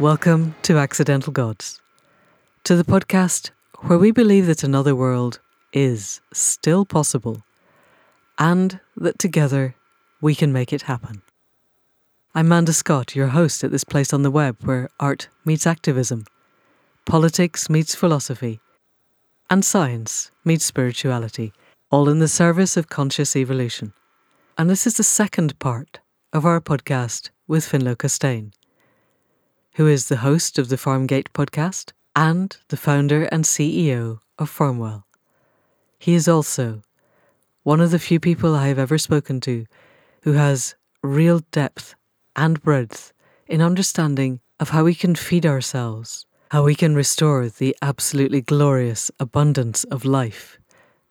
Welcome to Accidental Gods, to the podcast where we believe that another world is still possible and that together we can make it happen. I'm Manda Scott, your host at this place on the web where art meets activism, politics meets philosophy, and science meets spirituality, all in the service of conscious evolution. And this is the second part of our podcast with Finlo Costain, who is the host of the Farmgate podcast and the founder and CEO of Farmwel. He is also one of the few people I have ever spoken to who has real depth and breadth in understanding of how we can feed ourselves, how we can restore the absolutely glorious abundance of life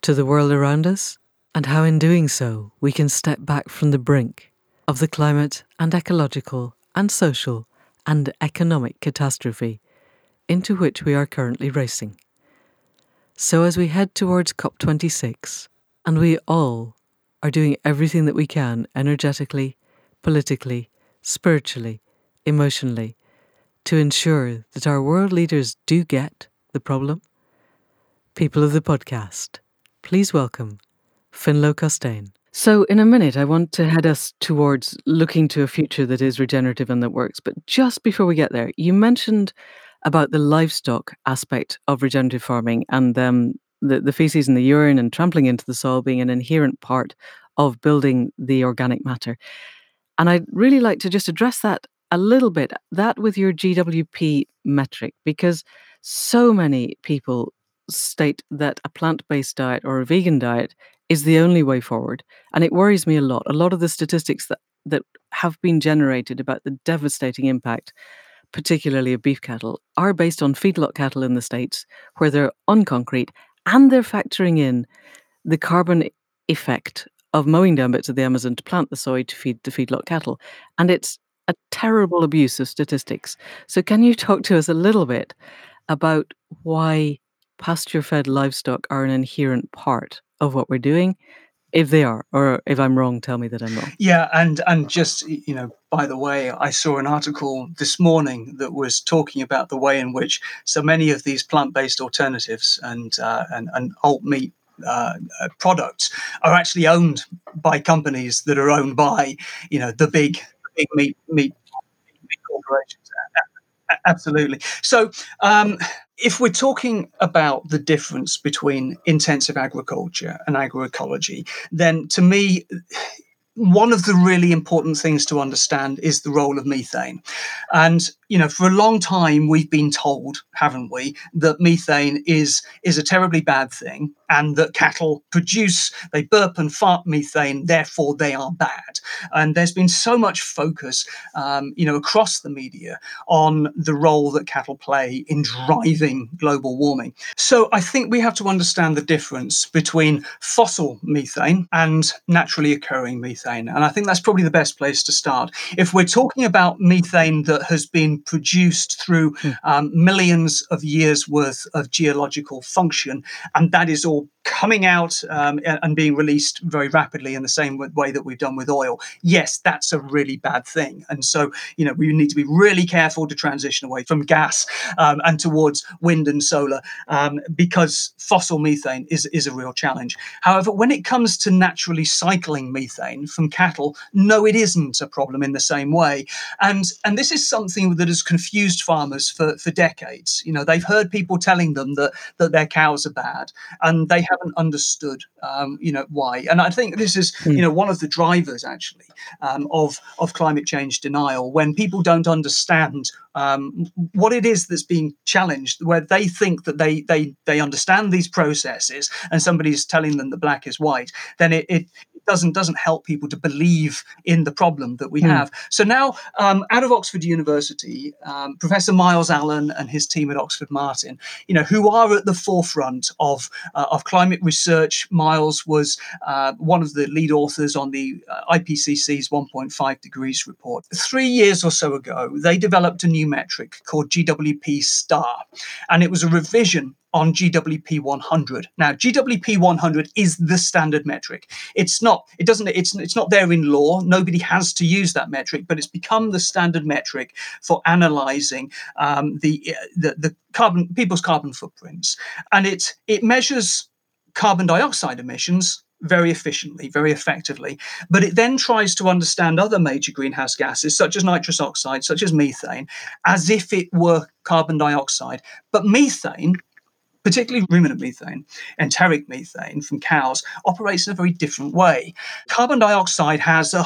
to the world around us, and how in doing so we can step back from the brink of the climate and ecological and social and economic catastrophe into which we are currently racing. So, as we head towards COP26, and we all are doing everything that we can energetically, politically, spiritually, emotionally, to ensure that our world leaders do get the problem, people of the podcast, please welcome Finlo Costain. So, in a minute, I want to head us towards looking to a future that is regenerative and that works. But just before we get there, you mentioned about the livestock aspect of regenerative farming and um, the, the feces and the urine and trampling into the soil being an inherent part of building the organic matter. And I'd really like to just address that a little bit, that with your GWP metric, because so many people state that a plant based diet or a vegan diet is the only way forward. And it worries me a lot. A lot of the statistics that, that have been generated about the devastating impact, particularly of beef cattle, are based on feedlot cattle in the States, where they're on concrete and they're factoring in the carbon effect of mowing down bits of the Amazon to plant the soy to feed the feedlot cattle. And it's a terrible abuse of statistics. So, can you talk to us a little bit about why pasture fed livestock are an inherent part of what we're doing if they are or if i'm wrong tell me that i'm wrong. Yeah and and just you know by the way i saw an article this morning that was talking about the way in which so many of these plant-based alternatives and uh, and, and alt meat uh, uh, products are actually owned by companies that are owned by you know the big big meat meat, meat corporations. Absolutely. So um, if we're talking about the difference between intensive agriculture and agroecology, then to me, one of the really important things to understand is the role of methane. And, you know, for a long time, we've been told, haven't we, that methane is, is a terribly bad thing and that cattle produce, they burp and fart methane, therefore they are bad. And there's been so much focus, um, you know, across the media on the role that cattle play in driving global warming. So I think we have to understand the difference between fossil methane and naturally occurring methane. And I think that's probably the best place to start. If we're talking about methane that has been produced through hmm. um, millions of years worth of geological function, and that is all coming out um, and being released very rapidly in the same way that we've done with oil, yes, that's a really bad thing. And so, you know, we need to be really careful to transition away from gas um, and towards wind and solar um, because fossil methane is, is a real challenge. However, when it comes to naturally cycling methane from cattle, no, it isn't a problem in the same way. And, and this is something that has confused farmers for, for decades. You know, they've heard people telling them that, that their cows are bad and they haven't understood, um, you know, why. And I think this is, mm. you know, one of the drivers actually um, of of climate change denial when people don't understand um, what it is that's being challenged, where they think that they they they understand these processes, and somebody's telling them that black is white, then it, it doesn't doesn't help people to believe in the problem that we mm. have. So now, um, out of Oxford University, um, Professor Myles Allen and his team at Oxford Martin, you know, who are at the forefront of uh, of climate research. Miles was uh, one of the lead authors on the uh, IPCC's 1.5 degrees report. Three years or so ago, they developed a new metric called GWP star, and it was a revision on GWP 100. Now, GWP 100 is the standard metric. It's not. It doesn't. It's it's not there in law. Nobody has to use that metric, but it's become the standard metric for analysing um, the, the the carbon people's carbon footprints, and it it measures carbon dioxide emissions very efficiently, very effectively. But it then tries to understand other major greenhouse gases, such as nitrous oxide, such as methane, as if it were carbon dioxide. But methane particularly ruminant methane, enteric methane from cows, operates in a very different way. Carbon dioxide has a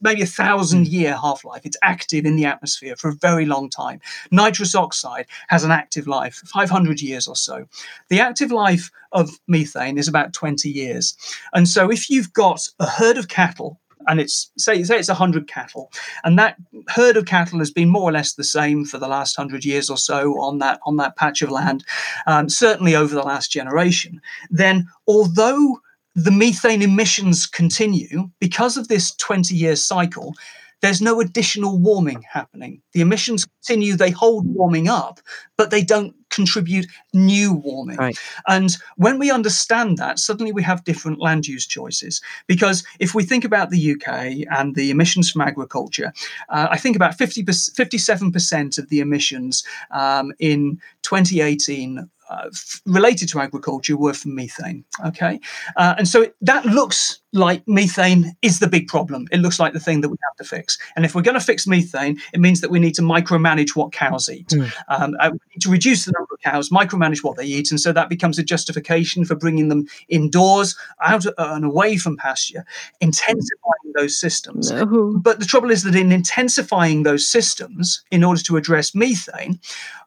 maybe a thousand hmm. year half life. It's active in the atmosphere for a very long time. Nitrous oxide has an active life, 500 years or so. The active life of methane is about 20 years. And so if you've got a herd of cattle and it's say say it's 100 cattle and that herd of cattle has been more or less the same for the last 100 years or so on that on that patch of land um, certainly over the last generation. Then although the methane emissions continue because of this 20 year cycle there's no additional warming happening. The emissions continue, they hold warming up, but they don't contribute new warming. Right. And when we understand that, suddenly we have different land use choices. Because if we think about the UK and the emissions from agriculture, uh, I think about 50 57% of the emissions um, in 2018 uh, f- related to agriculture were from methane. Okay, uh, and so it, that looks like methane is the big problem. It looks like the thing that we have to fix. And if we're going to fix methane, it means that we need to micromanage what cows eat. Mm. Um, uh, we need to reduce the number of cows, micromanage what they eat, and so that becomes a justification for bringing them indoors, out uh, and away from pasture, intensifying those systems. No. But the trouble is that in intensifying those systems, in order to address methane,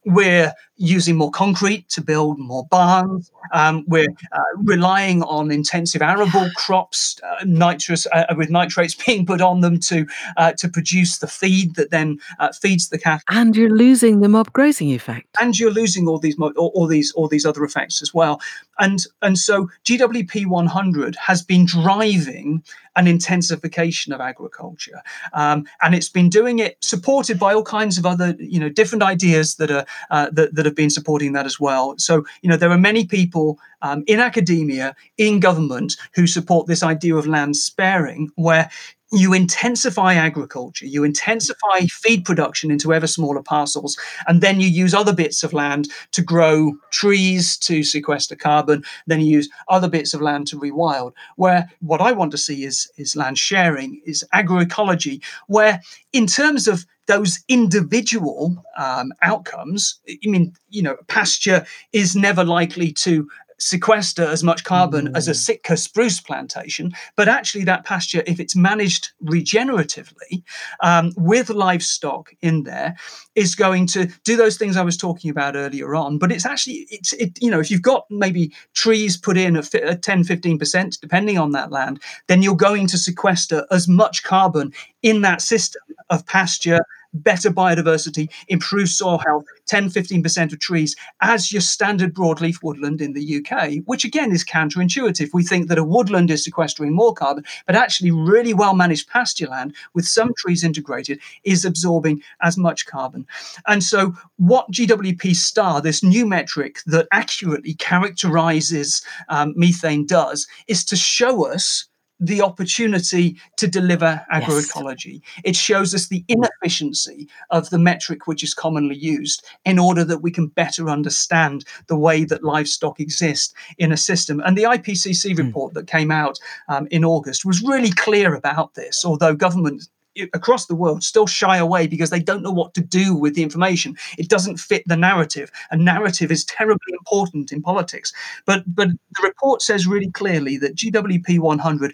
we're using more concrete to build more barns. Um, we're uh, relying on intensive arable crops, uh, nitrous uh, with nitrates being put on them to uh, to produce the feed that then uh, feeds the cattle. And you're losing the mob grazing effect. And you're losing all these all, all these all these other effects as well. And and so GWP 100 has been driving an intensification of agriculture, um, and it's been doing it supported by all kinds of other you know different ideas that are uh, that that have been supporting that as well. So you know there are many people um, in academia, in government, who support this idea of land sparing, where you intensify agriculture, you intensify feed production into ever smaller parcels, and then you use other bits of land to grow trees to sequester carbon, then you use other bits of land to rewild. Where what I want to see is, is land sharing, is agroecology, where in terms of those individual um, outcomes, I mean, you know, pasture is never likely to sequester as much carbon mm. as a mm. Sitka spruce plantation, but actually that pasture, if it's managed regeneratively um, with livestock in there, is going to do those things I was talking about earlier on. But it's actually, it's it, you know, if you've got maybe trees put in at 10, 15%, depending on that land, then you're going to sequester as much carbon in that system of pasture better biodiversity, improved soil health, 10 15% of trees as your standard broadleaf woodland in the UK, which again is counterintuitive. We think that a woodland is sequestering more carbon, but actually, really well managed pasture land with some trees integrated is absorbing as much carbon. And so, what GWP star, this new metric that accurately characterizes um, methane, does is to show us the opportunity to deliver agroecology. Yes. It shows us the inefficiency of the metric which is commonly used in order that we can better understand the way that livestock exist in a system. And the IPCC hmm. report mm. that came out um, in August was really clear about this, although government across the world still shy away because they don't know what to do with the information. It doesn't fit the narrative. A narrative is terribly important in politics. But but the report says really clearly that GWP 100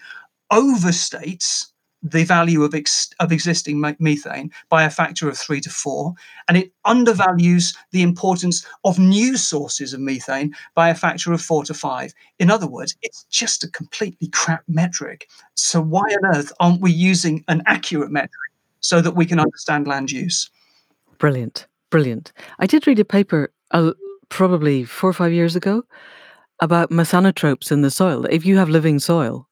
overstates the value of, ex- of existing methane by a factor of three to four, and it undervalues the importance of new sources of methane by a factor of four to five. In other words, it's just a completely crap metric. So, why on earth aren't we using an accurate metric so that we can understand land use? Brilliant, brilliant. I did read a paper uh, probably four or five years ago about methanotrophs in the soil. If you have living soil,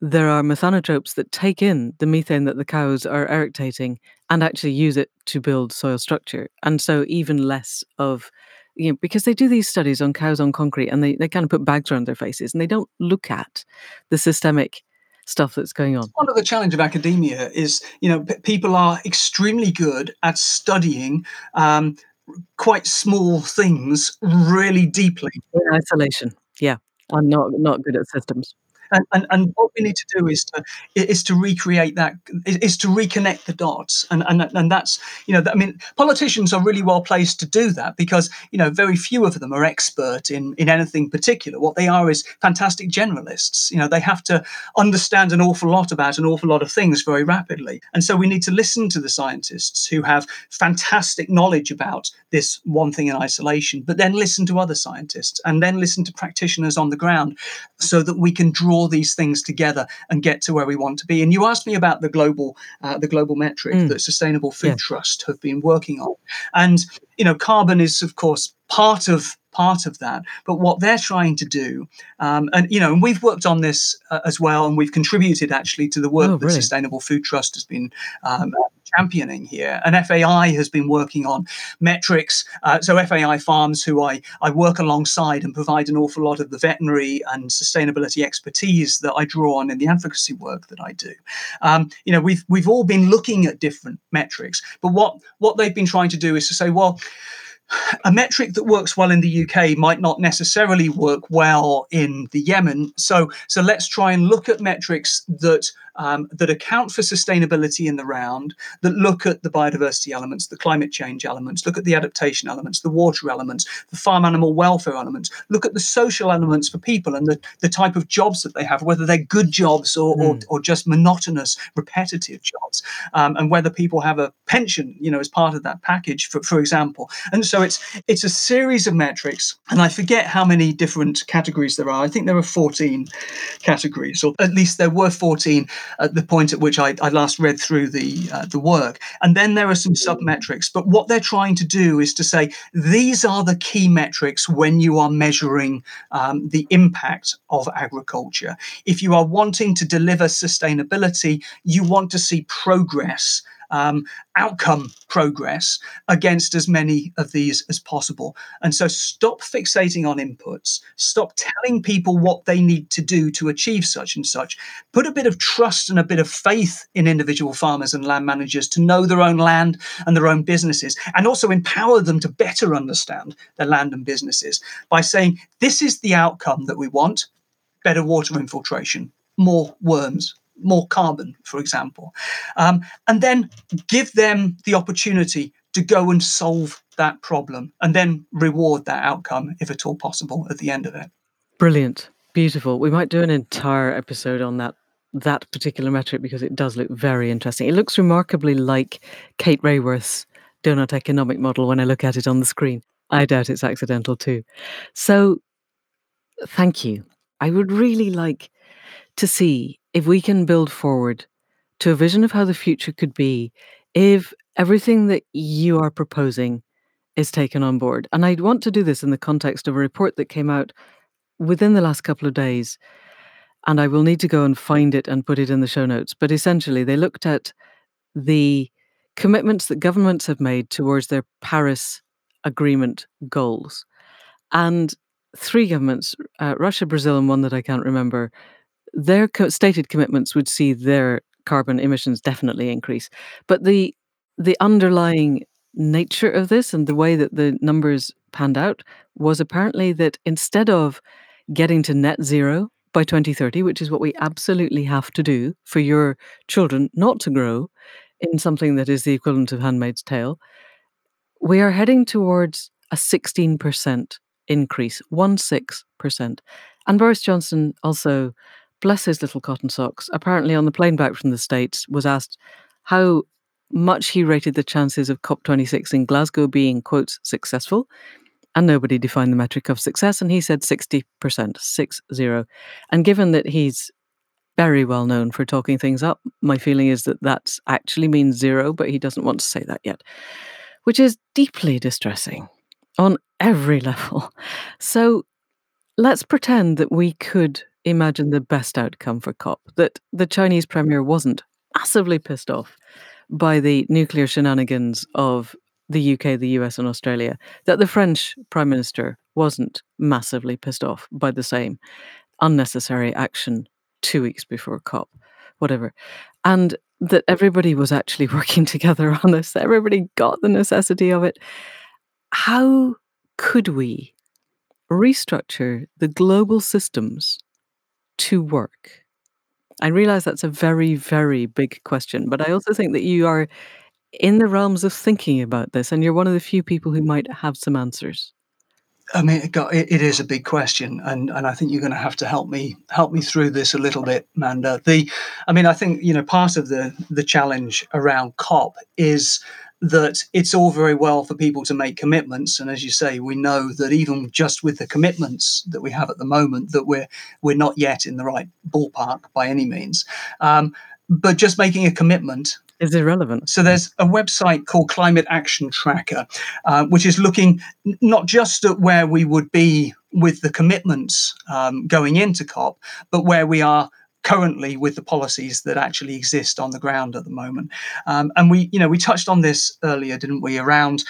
there are methanotrophs that take in the methane that the cows are eructating and actually use it to build soil structure. And so even less of you know, because they do these studies on cows on concrete and they, they kind of put bags around their faces and they don't look at the systemic stuff that's going on. One of the challenge of academia is, you know, p- people are extremely good at studying um, quite small things really deeply in isolation. Yeah, I'm not not good at systems. And, and, and what we need to do is to is to recreate that is to reconnect the dots. And and and that's you know I mean politicians are really well placed to do that because you know very few of them are expert in in anything particular. What they are is fantastic generalists. You know they have to understand an awful lot about an awful lot of things very rapidly. And so we need to listen to the scientists who have fantastic knowledge about this one thing in isolation but then listen to other scientists and then listen to practitioners on the ground so that we can draw all these things together and get to where we want to be. And you asked me about the global uh, the global metric mm. that Sustainable Food yeah. Trust have been working on, and you know, carbon is of course part of part of that. But what they're trying to do, um, and you know, and we've worked on this uh, as well, and we've contributed actually to the work oh, that Sustainable Food Trust has been um, championing here. And FAI has been working on metrics. Uh, so FAI Farms, who I, I work alongside and provide an awful lot of the veterinary and sustainability expertise that I draw on in the advocacy work that I do. Um, you know, we've we've all been looking at different metrics, but what what they've been trying to do is to say, well, a metric that works well in the UK might not necessarily work well in the Yemen. So, so let's try and look at metrics that um, that account for sustainability in the round, that look at the biodiversity elements, the climate change elements, look at the adaptation elements, the water elements, the farm animal welfare elements, look at the social elements for people and the, the type of jobs that they have, whether they're good jobs or, mm. or, or, just monotonous, repetitive jobs, um, and whether people have a pension, you know, as part of that package, for, for example. And so it's it's a series of metrics, and I forget how many different categories there are. I think there are 14 categories, or at least there were 14 at the point at which I, I last read through the uh, the work. And then there are some sub metrics. But what they're trying to do is to say these are the key metrics when you are measuring um, the impact of agriculture. If you are wanting to deliver sustainability, you want to see progress um, outcome progress against as many of these as possible. And so stop fixating on inputs, stop telling people what they need to do to achieve such and such. Put a bit of trust and a bit of faith in individual farmers and land managers to know their own land and their own businesses, and also empower them to better understand their land and businesses by saying, This is the outcome that we want better water infiltration, more worms, more carbon, for example, um, and then give them the opportunity to go and solve that problem and then reward that outcome, if at all possible, at the end of it. Brilliant. Beautiful. We might do an entire episode on that that particular metric because it does look very interesting. It looks remarkably like Kate Raworth's donut economic model when I look at it on the screen. I doubt it's accidental too. So, thank you. I would really like to see if we can build forward to a vision of how the future could be if everything that you are proposing is taken on board. And I'd want to do this in the context of a report that came out within the last couple of days. And I will need to go and find it and put it in the show notes. But essentially, they looked at the commitments that governments have made towards their Paris Agreement goals. And three governments, uh, Russia, Brazil, and one that I can't remember, their co- stated commitments would see their carbon emissions definitely increase. But the the underlying nature of this and the way that the numbers panned out was apparently that instead of getting to net zero by 2030, which is what we absolutely have to do for your children not to grow in something that is the equivalent of Handmaid's Tale, we are heading towards a 16% increase, 16%. And Boris Johnson also bless his little cotton socks, apparently on the plane back from the States, was asked how much he rated the chances of COP26 in Glasgow being, quote, successful. And nobody defined the metric of success. And he said 60%, six zero. And given that he's very well known for talking things up, my feeling is that that actually means zero, but he doesn't want to say that yet, which is deeply distressing on every level. So let's pretend that we could imagine the best outcome for COP that the Chinese premier wasn't massively pissed off by the nuclear shenanigans of the UK, the US, and Australia, that the French Prime Minister wasn't massively pissed off by the same unnecessary action two weeks before COP, whatever. And that everybody was actually working together on this. Everybody got the necessity of it. How could we restructure the global systems to work? I realize that's a very, very big question, but I also think that you are in the realms of thinking about this, and you're one of the few people who might have some answers. I mean, it, it is a big question, and, and I think you're going to have to help me help me through this a little bit, Manda. The, I mean, I think you know part of the the challenge around COP is that it's all very well for people to make commitments, and as you say, we know that even just with the commitments that we have at the moment, that we're we're not yet in the right ballpark by any means. Um, but just making a commitment is irrelevant. So there's a website called Climate Action Tracker, uh, which is looking not just at where we would be with the commitments um, going into COP, but where we are currently with the policies that actually exist on the ground at the moment. Um, and we, you know, we touched on this earlier, didn't we, around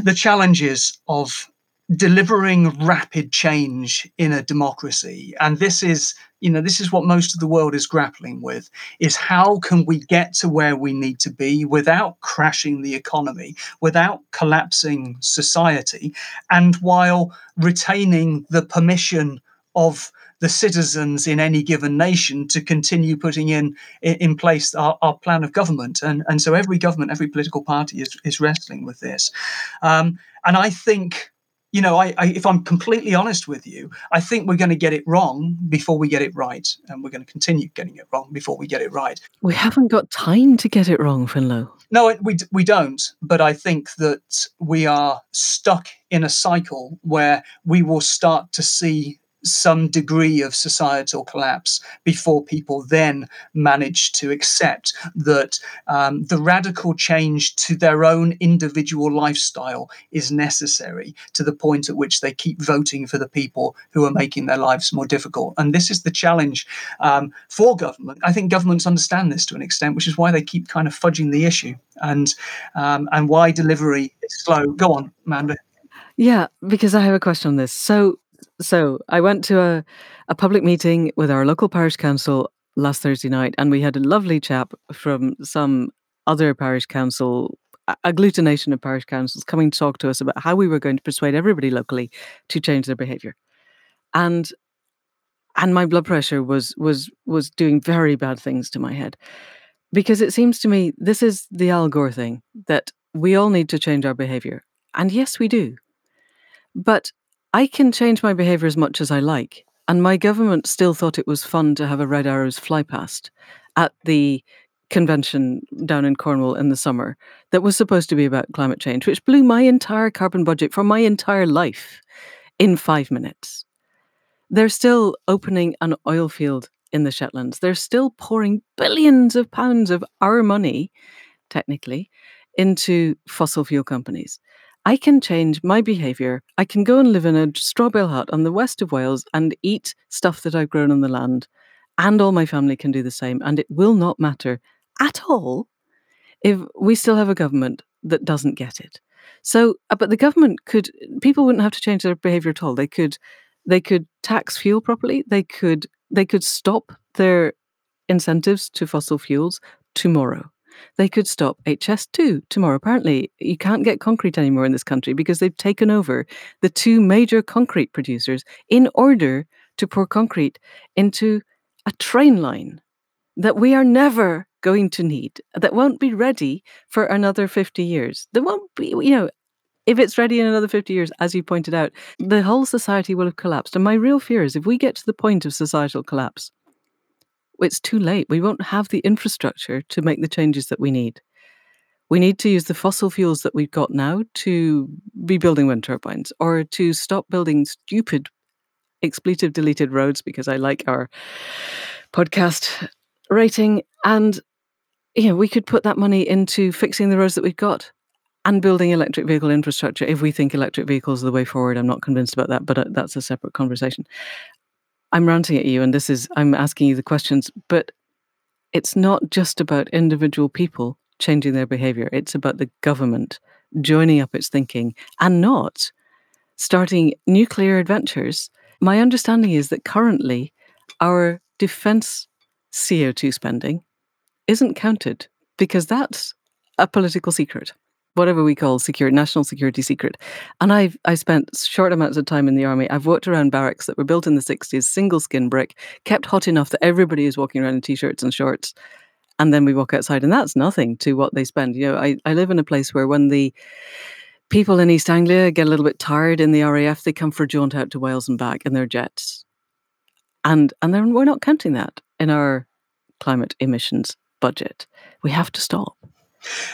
the challenges of delivering rapid change in a democracy and this is you know this is what most of the world is grappling with is how can we get to where we need to be without crashing the economy without collapsing society and while retaining the permission of the citizens in any given nation to continue putting in in place our, our plan of government and and so every government every political party is is wrestling with this um, and i think you know, I, I, if I'm completely honest with you, I think we're going to get it wrong before we get it right, and we're going to continue getting it wrong before we get it right. We haven't got time to get it wrong, Finlo. No, we we don't. But I think that we are stuck in a cycle where we will start to see some degree of societal collapse before people then manage to accept that um, the radical change to their own individual lifestyle is necessary to the point at which they keep voting for the people who are making their lives more difficult. And this is the challenge um, for government. I think governments understand this to an extent, which is why they keep kind of fudging the issue and um, and why delivery is slow. Go on, Manda. Yeah, because I have a question on this. So so I went to a, a public meeting with our local parish council last Thursday night, and we had a lovely chap from some other parish council agglutination of parish councils coming to talk to us about how we were going to persuade everybody locally to change their behavior and and my blood pressure was was was doing very bad things to my head. Because it seems to me this is the al gore thing that we all need to change our behavior and yes we do. But I can change my behavior as much as I like. And my government still thought it was fun to have a red arrows fly past at the convention down in Cornwall in the summer that was supposed to be about climate change, which blew my entire carbon budget for my entire life in five minutes. They're still opening an oil field in the Shetlands. They're still pouring billions of pounds of our money, technically, into fossil fuel companies. I can change my behavior. I can go and live in a straw bale hut on the west of Wales and eat stuff that I've grown on the land. And all my family can do the same. And it will not matter at all if we still have a government that doesn't get it. So, uh, but the government could, people wouldn't have to change their behavior at all. They could, they could tax fuel properly. They could, they could stop their incentives to fossil fuels tomorrow. They could stop HS2 tomorrow. Apparently, you can't get concrete anymore in this country because they've taken over the two major concrete producers in order to pour concrete into a train line that we are never going to need, that won't be ready for another 50 years. There won't be, you know, if it's ready in another 50 years, as you pointed out, the whole society will have collapsed. And my real fear is if we get to the point of societal collapse, it's too late. We won't have the infrastructure to make the changes that we need. We need to use the fossil fuels that we've got now to be building wind turbines or to stop building stupid expletive deleted roads because I like our podcast rating. And you know, we could put that money into fixing the roads that we've got and building electric vehicle infrastructure if we think electric vehicles are the way forward. I'm not convinced about that, but uh, that's a separate conversation. I'm ranting at you and this is, I'm asking you the questions, but it's not just about individual people changing their behavior. It's about the government joining up its thinking and not starting nuclear adventures. My understanding is that currently our defense CO2 spending isn't counted because that's a political secret, whatever we call secure national security secret. And I've I spent short amounts of time in the army. I've walked around barracks that were built in the 60s, single skin brick, kept hot enough that everybody is walking around in t-shirts and shorts. And then we walk outside, and that's nothing to what they spend. You know, I, I live in a place where when the people in East Anglia get a little bit tired in the RAF, they come for a jaunt out to Wales and back in their jets. And and then we're not counting that in our climate emissions budget. We have to stop.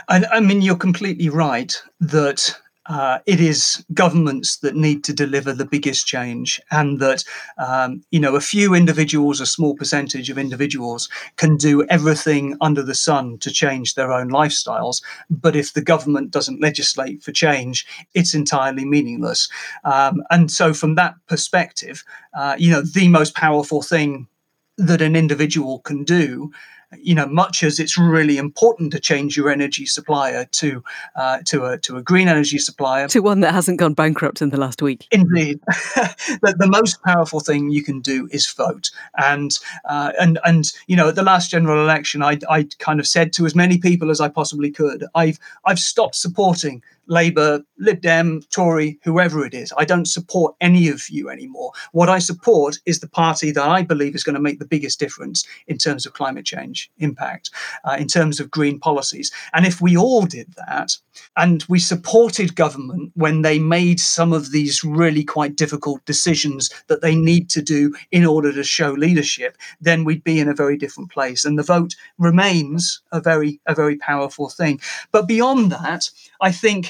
I, I mean, you're completely right that uh, it is governments that need to deliver the biggest change, and that um, you know a few individuals, a small percentage of individuals, can do everything under the sun to change their own lifestyles. But if the government doesn't legislate for change, it's entirely meaningless. Um, and so, from that perspective, uh, you know, the most powerful thing that an individual can do you know, much as it's really important to change your energy supplier to uh, to a to a green energy supplier, to one that hasn't gone bankrupt in the last week. Indeed, the, the most powerful thing you can do is vote. And uh, and and you know, at the last general election, I I kind of said to as many people as I possibly could, I've I've stopped supporting Labour, Lib Dem, Tory, whoever it is. I don't support any of you anymore. What I support is the party that I believe is going to make the biggest difference in terms of climate change impact, uh, in terms of green policies. And if we all did that, and we supported government when they made some of these really quite difficult decisions that they need to do in order to show leadership, then we'd be in a very different place. And the vote remains a very, a very powerful thing. But beyond that, I think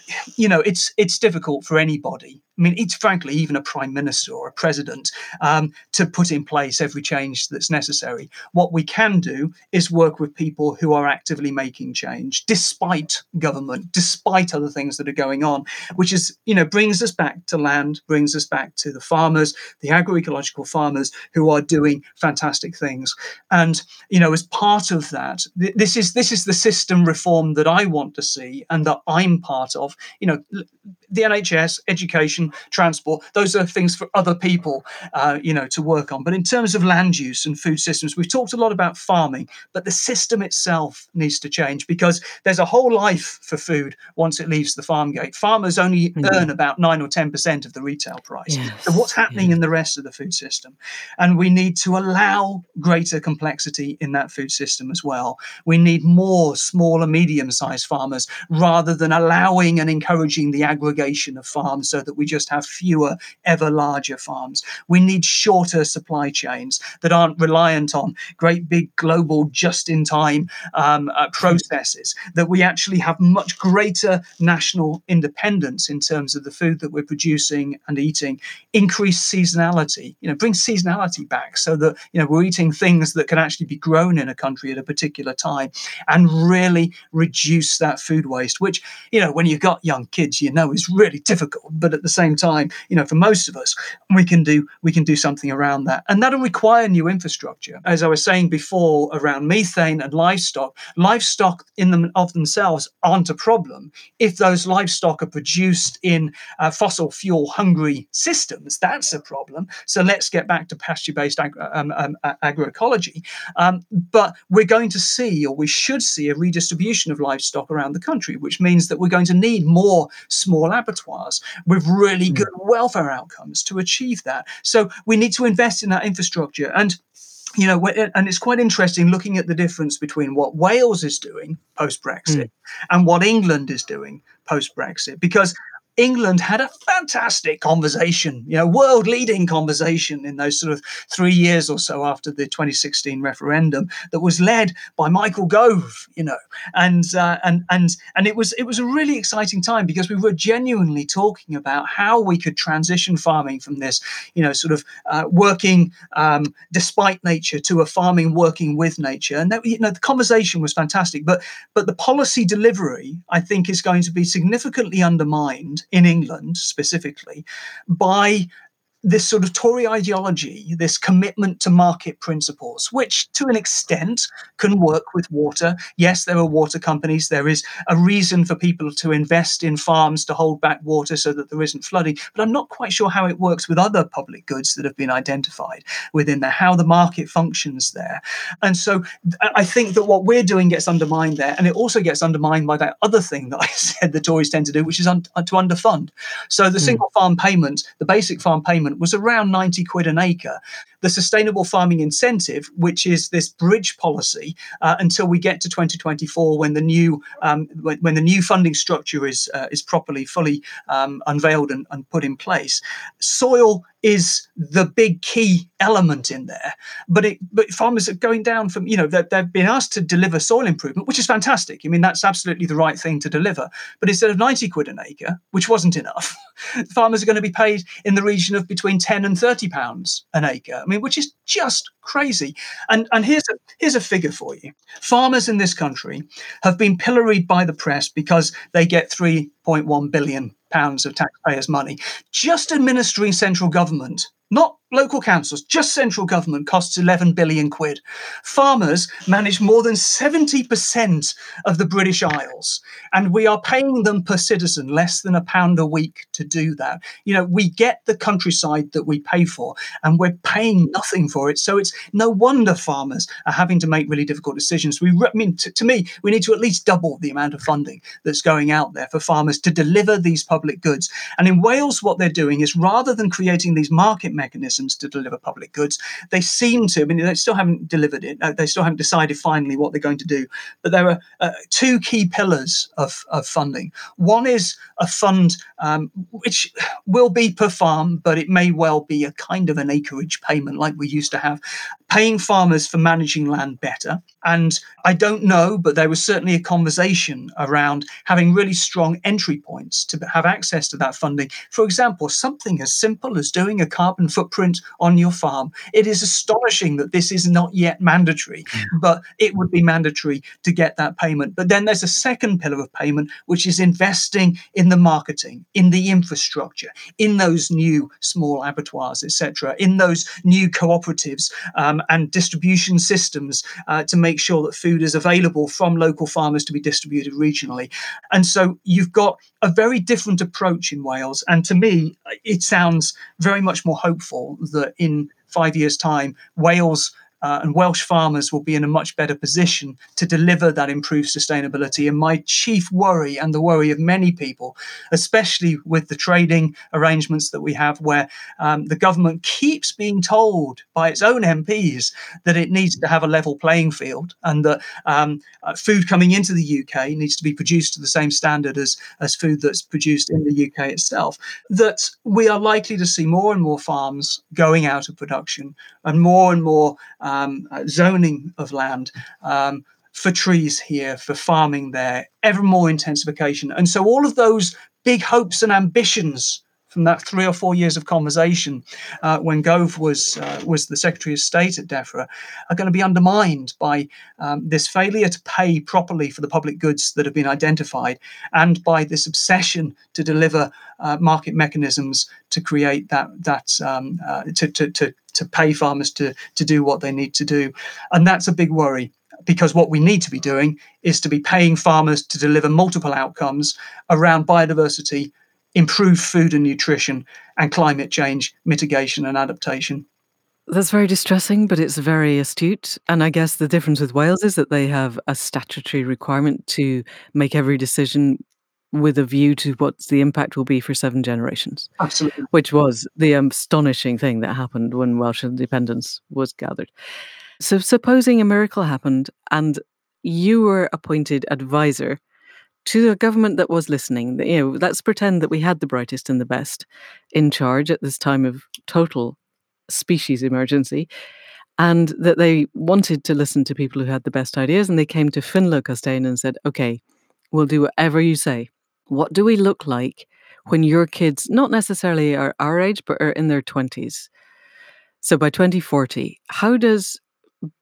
you know, it's it's difficult for anybody. I mean, it's frankly even a prime minister or a president um, to put in place every change that's necessary. What we can do is work with people who are actively making change, despite government, despite other things that are going on, which is you know brings us back to land, brings us back to the farmers, the agroecological farmers who are doing fantastic things. And you know, as part of that, th- this is this is the system reform that I want to see and that I'm part of you know, the NHS, education, transport, those are things for other people, uh, you know, to work on. But in terms of land use and food systems, we've talked a lot about farming, but the system itself needs to change because there's a whole life for food once it leaves the farm gate. Farmers only mm. earn about nine or 10% of the retail price. Yes. So what's happening yeah. in the rest of the food system? And we need to allow greater complexity in that food system as well. We need more small and medium sized farmers rather than allowing and encouraging the of farms so that we just have fewer, ever larger farms. We need shorter supply chains that aren't reliant on great big global just in time um, uh, processes, that we actually have much greater national independence in terms of the food that we're producing and eating, increase seasonality, you know, bring seasonality back so that, you know, we're eating things that can actually be grown in a country at a particular time and really reduce that food waste, which, you know, when you've got young kids, you know, is really difficult. But at the same time, you know, for most of us, we can do we can do something around that, and that'll require new infrastructure. As I was saying before, around methane and livestock, livestock in them of themselves aren't a problem if those livestock are produced in uh, fossil fuel hungry systems. That's a problem. So let's get back to pasture based ag- um, um, agroecology. Um, but we're going to see, or we should see, a redistribution of livestock around the country, which means that we're going to need more small abattoirs with really hmm. good welfare outcomes to achieve that. So we need to invest in that infrastructure. And you know, and it's quite interesting looking at the difference between what Wales is doing post Brexit mm. and what England is doing post Brexit, because England had a fantastic conversation, you know, world leading conversation in those sort of three years or so after the 2016 referendum that was led by Michael Gove, you know, and uh, and and and it was it was a really exciting time because we were genuinely talking about how we could transition farming from this, you know, sort of uh, working um, despite nature to a farming working with nature, and that you know the conversation was fantastic, but but the policy delivery I think is going to be significantly undermined in England specifically by this sort of Tory ideology, this commitment to market principles, which to an extent can work with water. Yes, there are water companies. There is a reason for people to invest in farms to hold back water so that there isn't flooding. But I'm not quite sure how it works with other public goods that have been identified within there, how the market functions there. And so I think that what we're doing gets undermined there. And it also gets undermined by that other thing that I said the Tories tend to do, which is un- to underfund. So the mm. single farm payment, the basic farm payment, was around 90 quid an acre. The sustainable farming incentive, which is this bridge policy uh, until we get to 2024, when the new um, when, when, the new funding structure is uh, is properly fully um, unveiled and, and put in place. Soil is the big key element in there. But it, but farmers are going down from you know they've, been asked to deliver soil improvement, which is fantastic. I mean that's absolutely the right thing to deliver. But instead of ninety quid an acre, which wasn't enough, farmers are going to be paid in the region of between ten and thirty pounds an acre. I mean, which is just crazy. And and here's a here's a figure for you. Farmers in this country have been pilloried by the press because they get three point one billion pounds of taxpayers' money. Just administering central government, not local councils, just central government costs 11 billion quid. Farmers manage more than 70% of the British Isles, and we are paying them per citizen less than a pound a week to do that. You know, we get the countryside that we pay for, and we're paying nothing for it. So it's no wonder farmers are having to make really difficult decisions. We, I mean, to, to me, we need to at least double the amount of funding that's going out there for farmers to deliver these public goods. And in Wales, what they're doing is rather than creating these market mechanisms, mechanisms to deliver public goods. They seem to, I mean, they still haven't delivered it. Uh, they still haven't decided finally what they're going to do. But there are uh, two key pillars of, of funding. One is a fund um, which will be per farm, but it may well be a kind of an acreage payment like we used to have, paying farmers for managing land better. And I don't know, but there was certainly a conversation around having really strong entry points to have access to that funding. For example, something as simple as doing a carbon footprint on your farm. It is astonishing that this is not yet mandatory, but it would be mandatory to get that payment. But then there's a second pillar of payment, which is investing in the marketing, in the infrastructure, in those new small abattoirs, etc., in those new cooperatives um, and distribution systems uh, to make make sure that food is available from local farmers to be distributed regionally. And so you've got a very different approach in Wales. And to me, it sounds very much more hopeful that in five years' time, Wales uh, and Welsh farmers will be in a much better position to deliver that improved sustainability. And my chief worry, and the worry of many people, especially with the trading arrangements that we have, where um, the government keeps being told by its own MPs that it needs to have a level playing field and that um, uh, food coming into the UK needs to be produced to the same standard as, as food that's produced in the UK itself, that we are likely to see more and more farms going out of production and more and more. Uh, um, uh, zoning of land um, for trees here, for farming there, ever more intensification. And so all of those big hopes and ambitions from that three or four years of conversation uh, when Gove was uh, was the Secretary of State at DEFRA are going to be undermined by um, this failure to pay properly for the public goods that have been identified and by this obsession to deliver uh, market mechanisms to create that that um, uh, to, to, to to pay farmers to to do what they need to do, and that's a big worry because what we need to be doing is to be paying farmers to deliver multiple outcomes around biodiversity improve food and nutrition, and climate change mitigation and adaptation. That's very distressing, but it's very astute. And I guess the difference with Wales is that they have a statutory requirement to make every decision with a view to what the impact will be for seven generations. Absolutely. Which was the astonishing thing that happened when Welsh independence was gathered. So, supposing a miracle happened and you were appointed advisor to a government that was listening. You know, let's pretend that we had the brightest and the best in charge at this time of total species emergency, and that they wanted to listen to people who had the best ideas. And they came to Finlo Costain and said, "Okay, we'll do whatever you say. What do we look like when your kids, not necessarily are our age, but are in their twenties? So by 2040, how does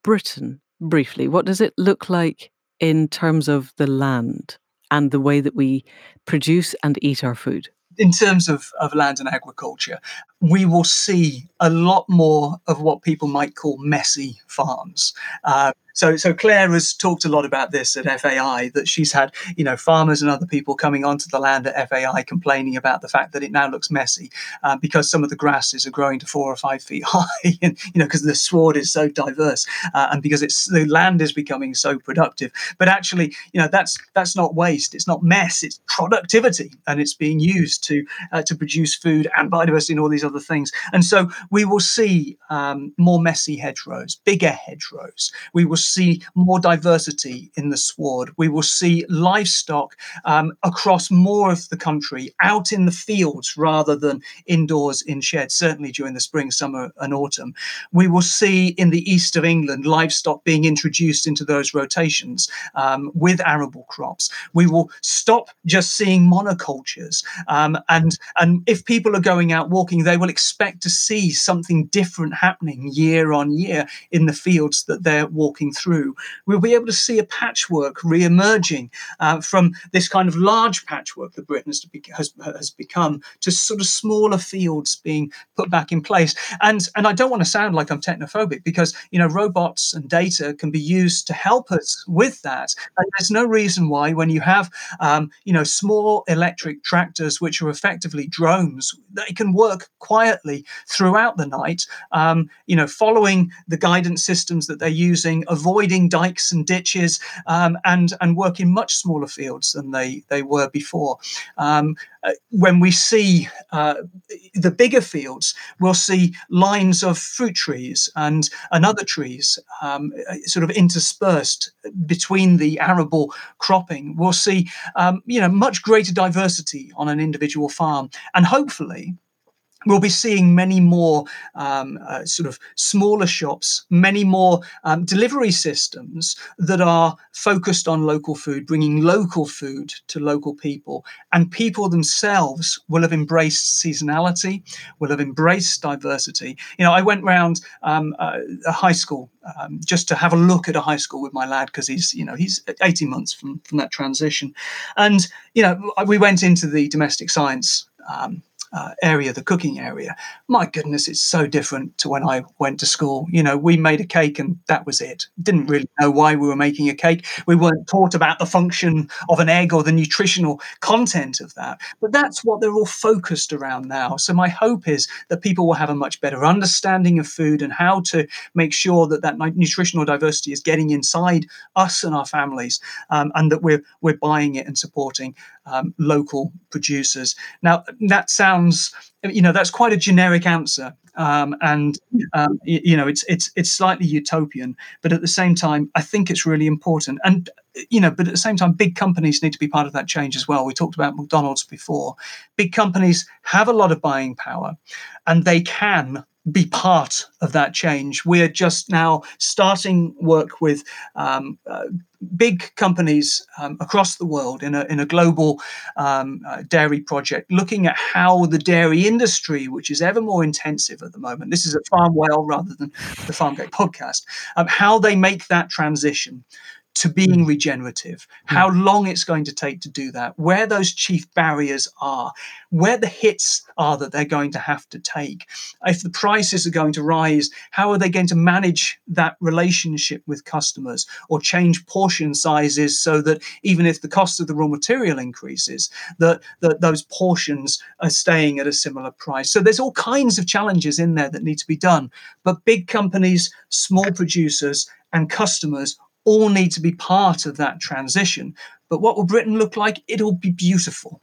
Britain, briefly, what does it look like in terms of the land? And the way that we produce and eat our food? In terms of, of land and agriculture, we will see a lot more of what people might call messy farms. Uh, so, so Claire has talked a lot about this at FAI that she's had, you know, farmers and other people coming onto the land at FAI complaining about the fact that it now looks messy uh, because some of the grasses are growing to four or five feet high, and you know, because the sward is so diverse uh, and because it's the land is becoming so productive. But actually, you know, that's that's not waste. It's not mess. It's productivity, and it's being used to uh, to produce food and biodiversity and all these other things. And so we will see um, more messy hedgerows, bigger hedgerows. We will see more diversity in the sward. We will see livestock um, across more of the country out in the fields rather than indoors in sheds, certainly during the spring, summer, and autumn. We will see in the east of England livestock being introduced into those rotations um, with arable crops. We will stop just seeing monocultures. Um, and, and if people are going out walking, they will expect to see something different happening year on year in the fields that they're walking through, we'll be able to see a patchwork re-emerging uh, from this kind of large patchwork that Britain has, has, has become to sort of smaller fields being put back in place. And, and I don't want to sound like I'm technophobic because, you know, robots and data can be used to help us with that. And there's no reason why when you have, um, you know, small electric tractors, which are effectively drones, they can work quietly throughout the night, um, you know, following the guidance systems that they're using, avoiding dikes and ditches, um, and and work in much smaller fields than they they were before. Um, uh, when we see uh, the bigger fields, we'll see lines of fruit trees and, and other trees um, uh, sort of interspersed between the arable cropping. We'll see, um, you know, much greater diversity on an individual farm, and hopefully we'll be seeing many more um, uh, sort of smaller shops, many more um, delivery systems that are focused on local food, bringing local food to local people. And people themselves will have embraced seasonality, will have embraced diversity. You know, I went round um, uh, a high school um, just to have a look at a high school with my lad because he's you know he's 18 months from from that transition and you know we went into the domestic science um, uh, area, the cooking area. My goodness, it's so different to when I went to school. You know, we made a cake and that was it. Didn't really know why we were making a cake. We weren't taught about the function of an egg or the nutritional content of that. But that's what they're all focused around now. So my hope is that people will have a much better understanding of food and how to make sure that that nutritional diversity is getting inside us and our families, um, and that we're we're buying it and supporting um, local producers. Now that sounds you know that's quite a generic answer um, and um, you, know it's it's it's slightly utopian but at the same time i think it's really important. And you know but at the same time big companies need to be part of that change as well. We talked about mcdonald's before. Big companies have a lot of buying power and they can be part of that change. We're just now starting work with um, uh, big companies um, across the world in a, in a global um, uh, dairy project, looking at how the dairy industry, which is ever more intensive at the moment, this is a Farmwel rather than the Farmgate podcast, um, how they make that transition to being hmm. regenerative, hmm. how long it's going to take to do that, where those chief barriers are, where the hits are that they're going to have to take. If the prices are going to rise, how are they going to manage that relationship with customers or change portion sizes so that even if the cost of the raw material increases, that, that those portions are staying at a similar price. So there's all kinds of challenges in there that need to be done. But big companies, small producers, and customers all need to be part of that transition. But what will Britain look like? It'll be beautiful.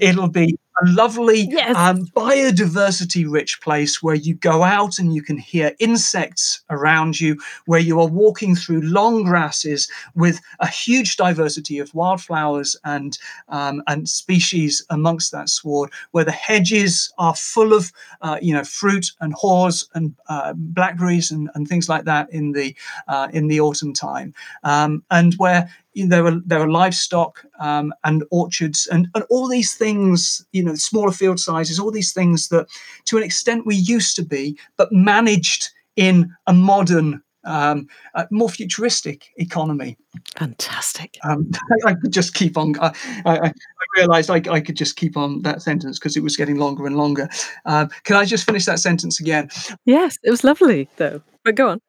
It'll be a lovely, yes. um, biodiversity rich place where you go out and you can hear insects around you, where you are walking through long grasses with a huge diversity of wildflowers and, um, and species amongst that sward, where the hedges are full of uh, you know, fruit and haws and uh, blackberries and, and things like that in the, uh, in the autumn time, um, and where you know, there are there are livestock um, and orchards and, and all these things, you know, smaller field sizes, all these things that to an extent we used to be, but managed in a modern um, a more futuristic economy. Fantastic. Um, I, I, could just keep on. I, I, I realised I, I, could just keep on that sentence because it was getting longer and longer. Um, can I just finish that sentence again? Yes, it was lovely though. But go on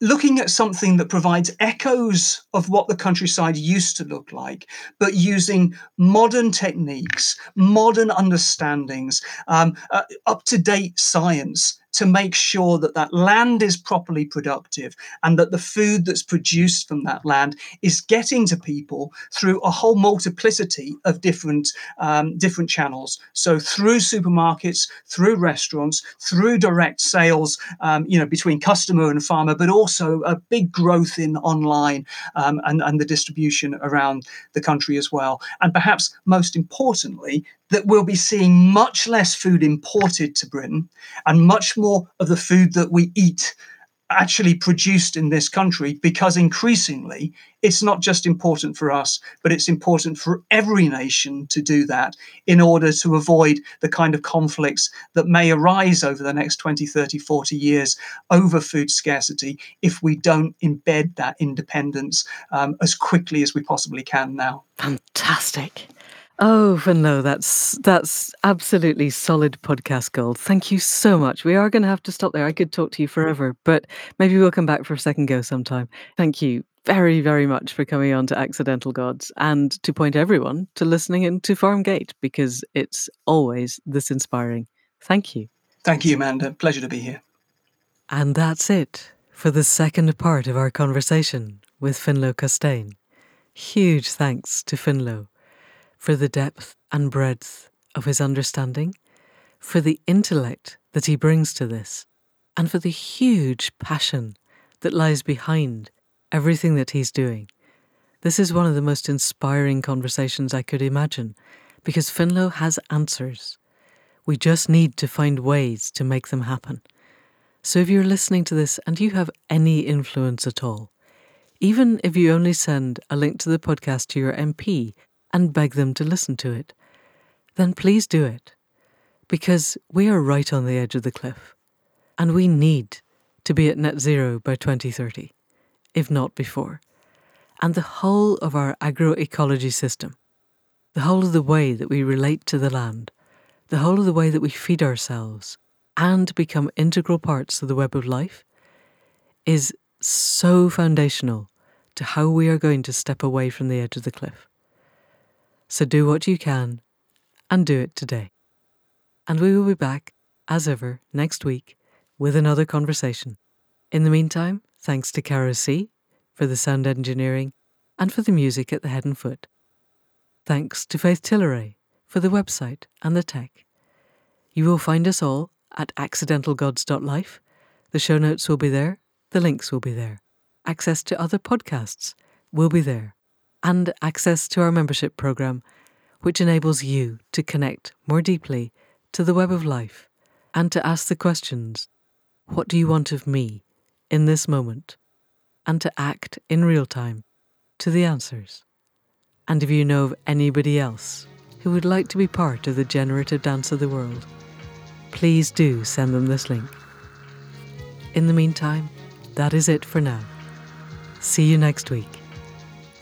looking at something that provides echoes of what the countryside used to look like, but using modern techniques, modern understandings, um, uh, up to date science to make sure that that land is properly productive and that the food that's produced from that land is getting to people through a whole multiplicity of different um, different channels. So through supermarkets, through restaurants, through direct sales, um, you know, between customer and farmer, but also a big growth in online um, and, and the distribution around the country as well. And perhaps most importantly, that we'll be seeing much less food imported to Britain and much more of the food that we eat actually produced in this country because increasingly it's not just important for us, but it's important for every nation to do that in order to avoid the kind of conflicts that may arise over the next 20, 30, 40 years over food scarcity if we don't embed that independence um, as quickly as we possibly can now. Fantastic. Oh, no, that's that's absolutely solid podcast gold. Thank you so much. We are going to have to stop there. I could talk to you forever, but maybe we'll come back for a second go sometime. Thank you very, very much for coming on to Accidental Gods and to point everyone to listening into Farmgate because it's always this inspiring. Thank you. Thank you, Manda. Pleasure to be here. And that's it for the second part of our conversation with Finlo Costain. Huge thanks to Finlo for the depth and breadth of his understanding, for the intellect that he brings to this, and for the huge passion that lies behind everything that he's doing. This is one of the most inspiring conversations I could imagine because Finlo has answers. We just need to find ways to make them happen. So if you're listening to this and you have any influence at all, even if you only send a link to the podcast to your MP and beg them to listen to it, then please do it. Because we are right on the edge of the cliff. And we need to be at net zero by 2030, if not before. And the whole of our agroecology system, the whole of the way that we relate to the land, the whole of the way that we feed ourselves and become integral parts of the web of life, is so foundational to how we are going to step away from the edge of the cliff. So do what you can and do it today. And we will be back, as ever, next week with another conversation. In the meantime, thanks to Caro C for the sound engineering and for the music at the head and foot. Thanks to Faith Tilleray for the website and the tech. You will find us all at accidentalgods.life. The show notes will be there, the links will be there. Access to other podcasts will be there and access to our membership program, which enables you to connect more deeply to the web of life and to ask the questions What do you want of me in this moment? and to act in real time to the answers. And if you know of anybody else who would like to be part of the generative dance of the world, please do send them this link. In the meantime, that is it for now. See you next week.